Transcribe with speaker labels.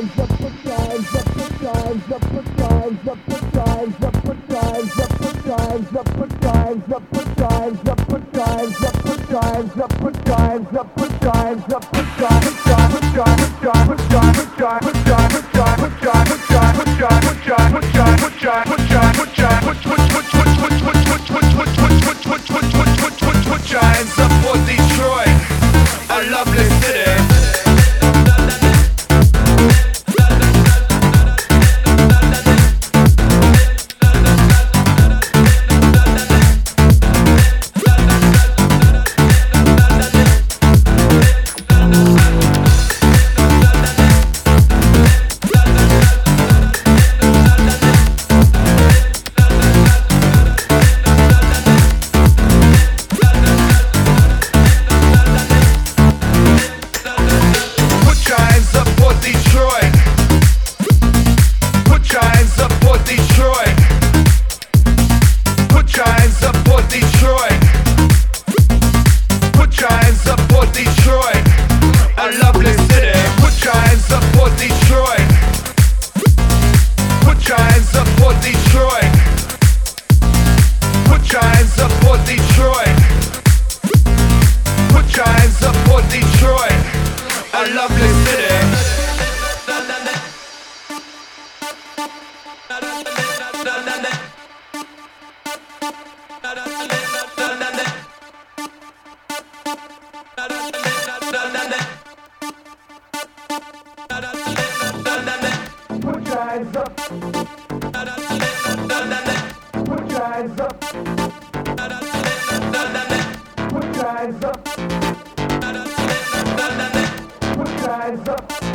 Speaker 1: Which, which, which, which, Detroit, a lovely city. Put your eyes up. Put your eyes up. ein Satz.